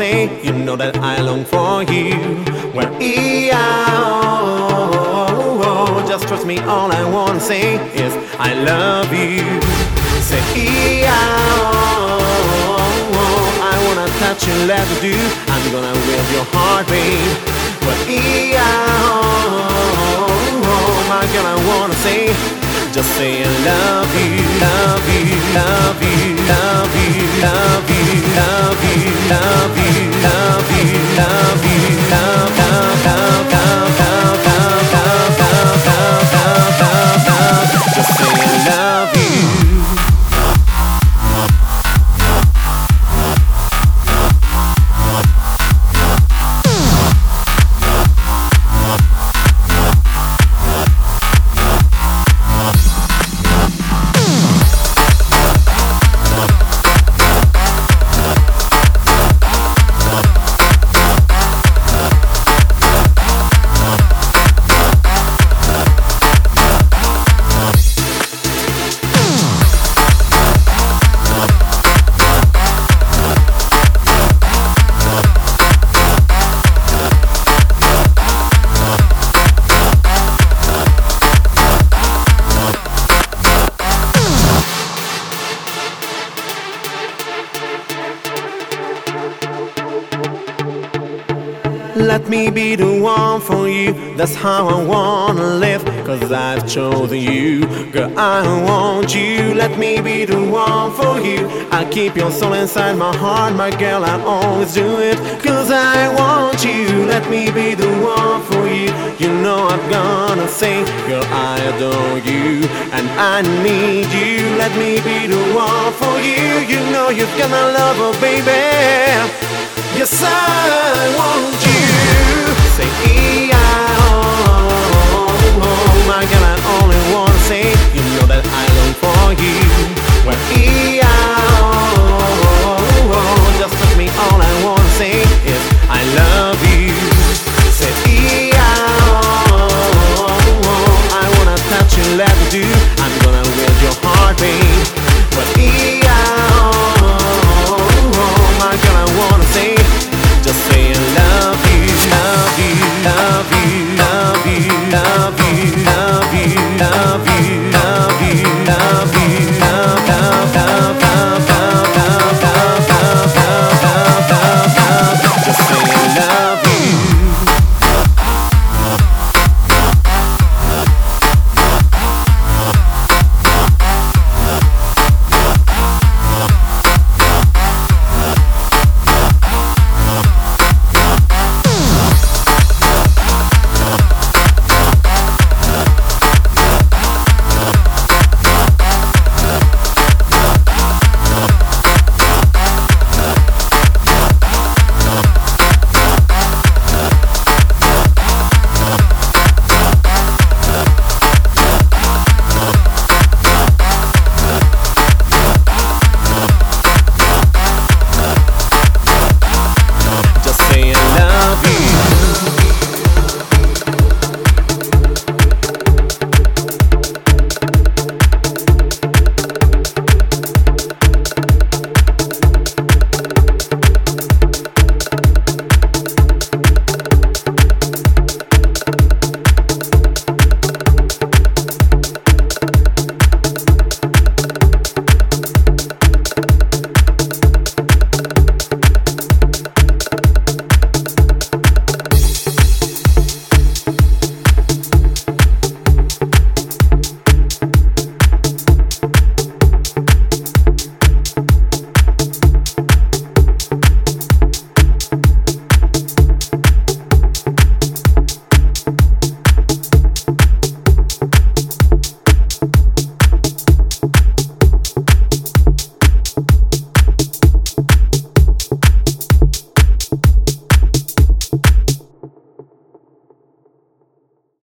say, you know that I long for you. Well, E-I-O, just trust me, all I wanna say is I love you. Say E-I-O, I wanna touch you, let you do. I'm gonna wear your heart, babe. Well, E-I-O, my girl, I wanna say. Just say I love you, love you, love you, love you, love you, down Let me be the one for you. That's how I wanna live. Cause I've chosen you. Girl, I want you. Let me be the one for you. I keep your soul inside my heart, my girl. I always do it. Cause I want you. Let me be the one for you. You know I'm gonna say, girl, I adore you. And I need you. Let me be the one for you. You know you're gonna love her, baby. Yes, I want you. Say E-I-O,